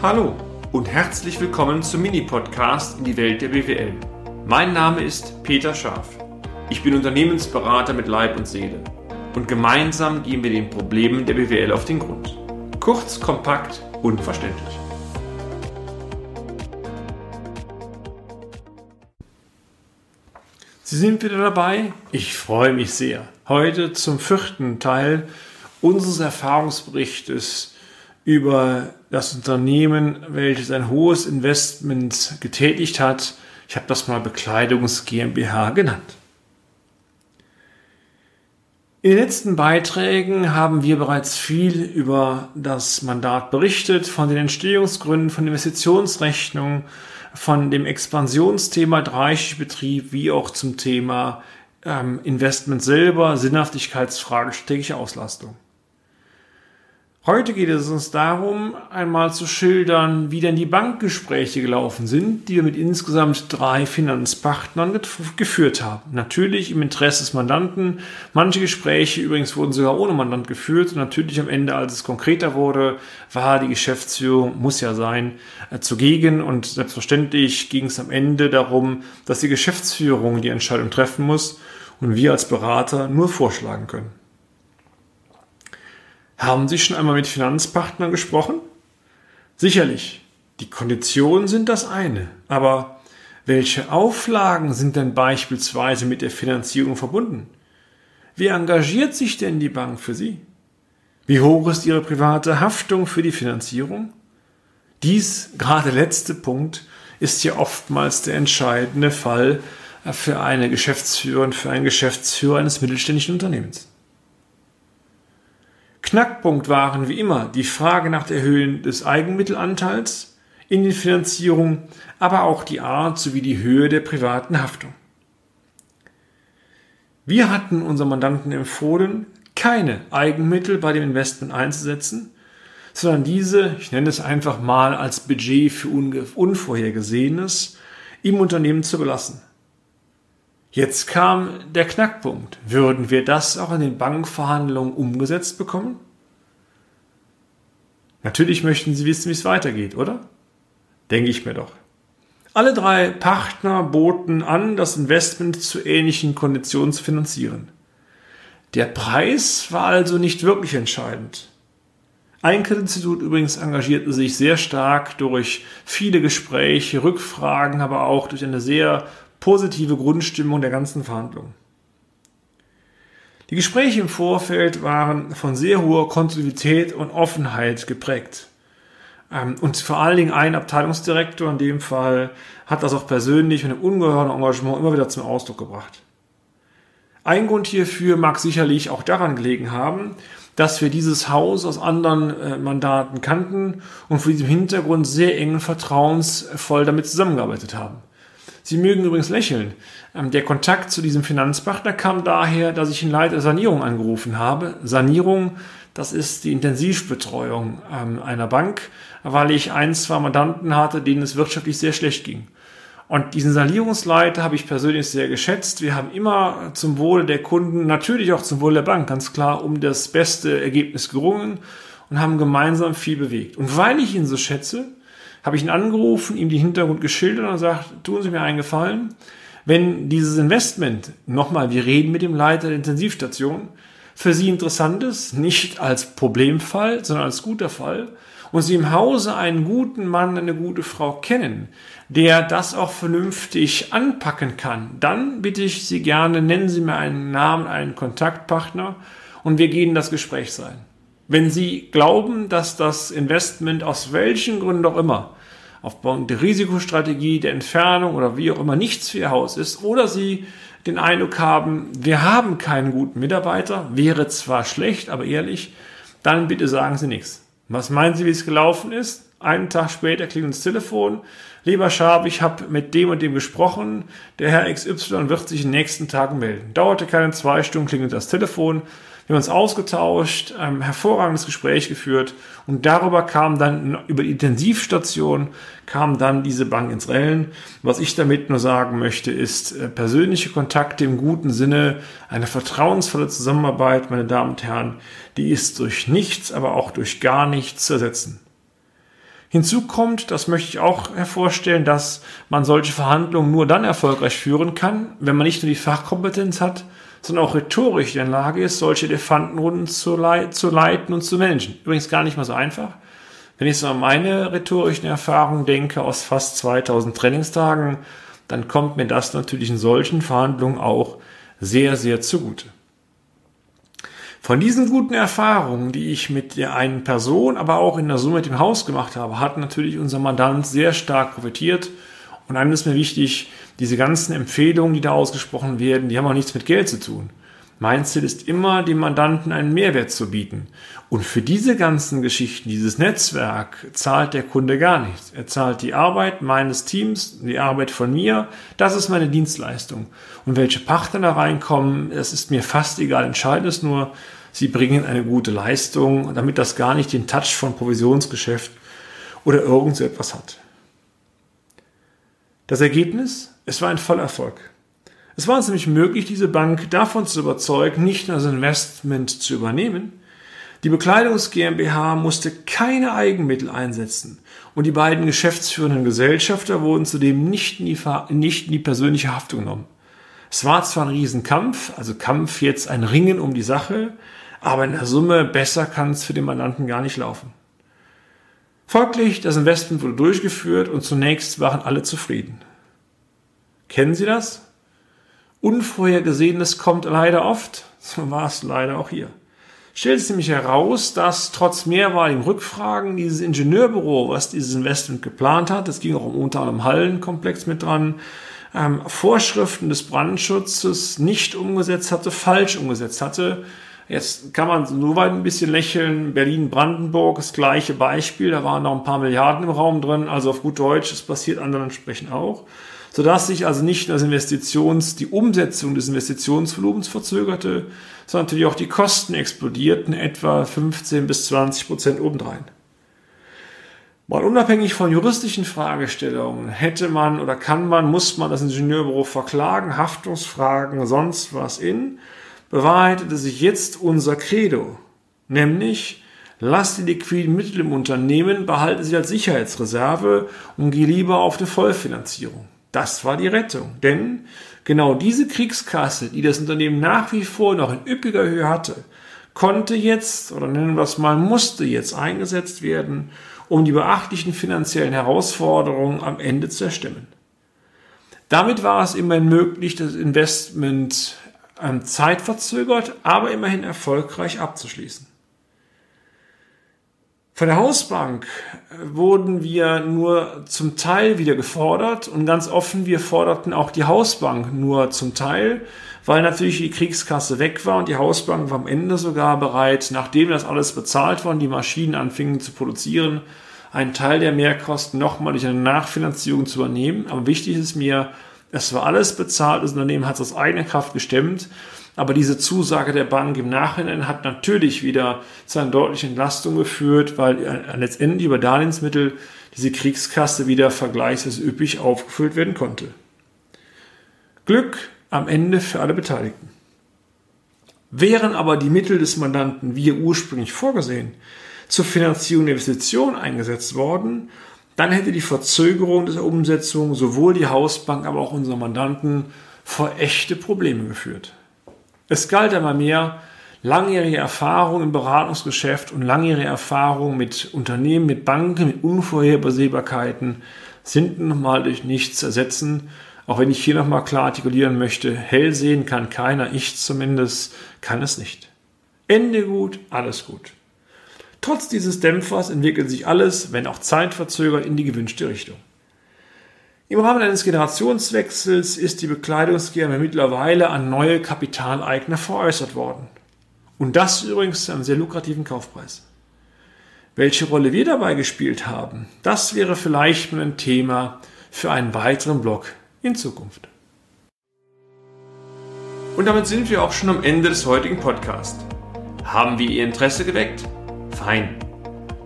Hallo und herzlich willkommen zum Mini-Podcast in die Welt der BWL. Mein Name ist Peter Scharf. Ich bin Unternehmensberater mit Leib und Seele und gemeinsam gehen wir den Problemen der BWL auf den Grund. Kurz, kompakt, unverständlich. Sie sind wieder dabei? Ich freue mich sehr. Heute zum vierten Teil unseres Erfahrungsberichtes über das Unternehmen, welches ein hohes Investment getätigt hat. Ich habe das mal Bekleidungs GmbH genannt. In den letzten Beiträgen haben wir bereits viel über das Mandat berichtet, von den Entstehungsgründen, von Investitionsrechnungen, von dem Expansionsthema Dreischigbetrieb, wie auch zum Thema ähm, Investment selber, Sinnhaftigkeitsfrage, strategische Auslastung. Heute geht es uns darum, einmal zu schildern, wie denn die Bankgespräche gelaufen sind, die wir mit insgesamt drei Finanzpartnern geführt haben. Natürlich im Interesse des Mandanten. Manche Gespräche übrigens wurden sogar ohne Mandant geführt. Und natürlich am Ende, als es konkreter wurde, war die Geschäftsführung, muss ja sein, äh, zugegen. Und selbstverständlich ging es am Ende darum, dass die Geschäftsführung die Entscheidung treffen muss und wir als Berater nur vorschlagen können. Haben Sie schon einmal mit Finanzpartnern gesprochen? Sicherlich, die Konditionen sind das eine, aber welche Auflagen sind denn beispielsweise mit der Finanzierung verbunden? Wie engagiert sich denn die Bank für Sie? Wie hoch ist Ihre private Haftung für die Finanzierung? Dies, gerade letzte Punkt, ist ja oftmals der entscheidende Fall für eine Geschäftsführerin, für einen Geschäftsführer eines mittelständischen Unternehmens. Knackpunkt waren wie immer die Frage nach der Höhe des Eigenmittelanteils in den Finanzierungen, aber auch die Art sowie die Höhe der privaten Haftung. Wir hatten unserem Mandanten empfohlen, keine Eigenmittel bei dem Investment einzusetzen, sondern diese, ich nenne es einfach mal als Budget für Unvorhergesehenes, im Unternehmen zu belassen. Jetzt kam der Knackpunkt. Würden wir das auch in den Bankverhandlungen umgesetzt bekommen? Natürlich möchten Sie wissen, wie es weitergeht, oder? Denke ich mir doch. Alle drei Partner boten an, das Investment zu ähnlichen Konditionen zu finanzieren. Der Preis war also nicht wirklich entscheidend. Ein Kreditinstitut übrigens engagierte sich sehr stark durch viele Gespräche, Rückfragen, aber auch durch eine sehr positive Grundstimmung der ganzen Verhandlungen. Die Gespräche im Vorfeld waren von sehr hoher Kontinuität und Offenheit geprägt. Ähm, und vor allen Dingen ein Abteilungsdirektor in dem Fall hat das auch persönlich mit einem ungeheuren Engagement immer wieder zum Ausdruck gebracht. Ein Grund hierfür mag sicherlich auch daran gelegen haben, dass wir dieses Haus aus anderen äh, Mandaten kannten und vor diesem Hintergrund sehr eng und vertrauensvoll damit zusammengearbeitet haben. Sie mögen übrigens lächeln. Ähm, der Kontakt zu diesem Finanzpartner kam daher, dass ich ihn Leiter Sanierung angerufen habe. Sanierung, das ist die Intensivbetreuung ähm, einer Bank, weil ich ein, zwei Mandanten hatte, denen es wirtschaftlich sehr schlecht ging. Und diesen Sanierungsleiter habe ich persönlich sehr geschätzt. Wir haben immer zum Wohle der Kunden, natürlich auch zum Wohle der Bank, ganz klar um das beste Ergebnis gerungen und haben gemeinsam viel bewegt. Und weil ich ihn so schätze, habe ich ihn angerufen, ihm die Hintergrund geschildert und gesagt, tun Sie mir einen Gefallen, wenn dieses Investment, nochmal, wir reden mit dem Leiter der Intensivstation, für Sie interessant ist, nicht als Problemfall, sondern als guter Fall, und Sie im Hause einen guten Mann, eine gute Frau kennen, der das auch vernünftig anpacken kann, dann bitte ich Sie gerne, nennen Sie mir einen Namen, einen Kontaktpartner und wir gehen das Gespräch sein. Wenn Sie glauben, dass das Investment aus welchen Gründen auch immer aufgrund der Risikostrategie, der Entfernung oder wie auch immer nichts für Ihr Haus ist, oder Sie den Eindruck haben, wir haben keinen guten Mitarbeiter, wäre zwar schlecht, aber ehrlich, dann bitte sagen Sie nichts. Was meinen Sie, wie es gelaufen ist? Einen Tag später klingelt das Telefon. Lieber Schab, ich habe mit dem und dem gesprochen. Der Herr XY wird sich in den nächsten Tagen melden. Dauerte keine zwei Stunden, klingelt das Telefon. Wir haben uns ausgetauscht, ein hervorragendes Gespräch geführt und darüber kam dann, über die Intensivstation kam dann diese Bank ins Rennen. Was ich damit nur sagen möchte, ist äh, persönliche Kontakte im guten Sinne, eine vertrauensvolle Zusammenarbeit, meine Damen und Herren, die ist durch nichts, aber auch durch gar nichts zu ersetzen. Hinzu kommt, das möchte ich auch hervorstellen, dass man solche Verhandlungen nur dann erfolgreich führen kann, wenn man nicht nur die Fachkompetenz hat, sondern auch rhetorisch in der Lage ist, solche Elefantenrunden zu, lei zu leiten und zu managen. Übrigens gar nicht mal so einfach. Wenn ich so an meine rhetorischen Erfahrungen denke aus fast 2000 Trainingstagen, dann kommt mir das natürlich in solchen Verhandlungen auch sehr, sehr zugute. Von diesen guten Erfahrungen, die ich mit der einen Person, aber auch in der Summe mit dem Haus gemacht habe, hat natürlich unser Mandant sehr stark profitiert. Und einem ist mir wichtig, diese ganzen Empfehlungen, die da ausgesprochen werden, die haben auch nichts mit Geld zu tun. Mein Ziel ist immer, dem Mandanten einen Mehrwert zu bieten. Und für diese ganzen Geschichten, dieses Netzwerk, zahlt der Kunde gar nichts. Er zahlt die Arbeit meines Teams, die Arbeit von mir. Das ist meine Dienstleistung. Und welche Partner da reinkommen, das ist mir fast egal. Entscheidend ist nur, sie bringen eine gute Leistung, damit das gar nicht den Touch von Provisionsgeschäft oder irgend so etwas hat. Das Ergebnis? Es war ein Vollerfolg. Es war uns nämlich möglich, diese Bank davon zu überzeugen, nicht nur das Investment zu übernehmen. Die Bekleidungs GmbH musste keine Eigenmittel einsetzen und die beiden geschäftsführenden Gesellschafter wurden zudem nicht in die, nicht in die persönliche Haftung genommen. Es war zwar ein Riesenkampf, also Kampf jetzt ein Ringen um die Sache, aber in der Summe besser kann es für den Mandanten gar nicht laufen. Folglich, das Investment wurde durchgeführt und zunächst waren alle zufrieden. Kennen Sie das? Unvorhergesehenes kommt leider oft, so war es leider auch hier. Stellt sich nämlich heraus, dass trotz mehrmaligen Rückfragen dieses Ingenieurbüro, was dieses Investment geplant hat, es ging auch um unter anderem Hallenkomplex mit dran, ähm, Vorschriften des Brandschutzes nicht umgesetzt hatte, falsch umgesetzt hatte. Jetzt kann man so weit ein bisschen lächeln. Berlin-Brandenburg, das gleiche Beispiel. Da waren noch ein paar Milliarden im Raum drin. Also auf gut Deutsch, es passiert anderen entsprechend auch sodass sich also nicht das Investitions, die Umsetzung des Investitionsvolumens verzögerte, sondern natürlich auch die Kosten explodierten, etwa 15 bis 20 Prozent obendrein. Mal unabhängig von juristischen Fragestellungen, hätte man oder kann man, muss man das Ingenieurbüro verklagen, Haftungsfragen, sonst was in, bewahrheitete sich jetzt unser Credo, nämlich lasst die liquiden Mittel im Unternehmen, behalten sie als Sicherheitsreserve und geh lieber auf eine Vollfinanzierung. Das war die Rettung. Denn genau diese Kriegskasse, die das Unternehmen nach wie vor noch in üppiger Höhe hatte, konnte jetzt, oder nennen wir es mal, musste jetzt eingesetzt werden, um die beachtlichen finanziellen Herausforderungen am Ende zu erstemmen. Damit war es immerhin möglich, das Investment zeitverzögert, aber immerhin erfolgreich abzuschließen. Von der Hausbank äh, wurden wir nur zum Teil wieder gefordert und ganz offen, wir forderten auch die Hausbank nur zum Teil, weil natürlich die Kriegskasse weg war und die Hausbank war am Ende sogar bereit, nachdem das alles bezahlt und die Maschinen anfingen zu produzieren, einen Teil der Mehrkosten nochmal durch eine Nachfinanzierung zu übernehmen. Aber wichtig ist mir, es war alles bezahlt, das Unternehmen hat es aus eigener Kraft gestemmt aber diese Zusage der Bank im Nachhinein hat natürlich wieder zu einer deutlichen Entlastung geführt, weil äh, letztendlich über Darlehensmittel diese Kriegskasse wieder vergleichsweise üppig aufgefüllt werden konnte. Glück am Ende für alle Beteiligten. Wären aber die Mittel des Mandanten, wie ursprünglich vorgesehen, zur Finanzierung der Investition eingesetzt worden, dann hätte die Verzögerung der Umsetzung sowohl die Hausbank, aber auch unsere Mandanten vor echte Probleme geführt. Es galt einmal mehr, langjährige Erfahrung im Beratungsgeschäft und langjährige Erfahrung mit Unternehmen, mit Banken, mit Unvorhersehbarkeiten sind nochmal durch nichts ersetzen. Auch wenn ich hier nochmal klar artikulieren möchte, hell sehen kann keiner, ich zumindest kann es nicht. Ende gut, alles gut. Trotz dieses Dämpfers entwickelt sich alles, wenn auch zeitverzögert, in die gewünschte Richtung. Im Rahmen eines Generationswechsels ist die Bekleidungsgame mittlerweile an neue Kapitaleigner veräußert worden. Und das übrigens zu einem sehr lukrativen Kaufpreis. Welche Rolle wir dabei gespielt haben, das wäre vielleicht mal ein Thema für einen weiteren Blog in Zukunft. Und damit sind wir auch schon am Ende des heutigen Podcasts. Haben wir Ihr Interesse geweckt? Fein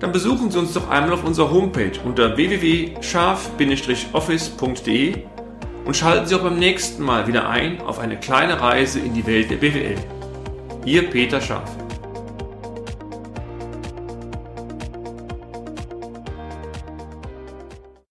dann besuchen Sie uns doch einmal auf unserer Homepage unter www.scharf-office.de und schalten Sie auch beim nächsten Mal wieder ein auf eine kleine Reise in die Welt der BWL. Ihr Peter Scharf.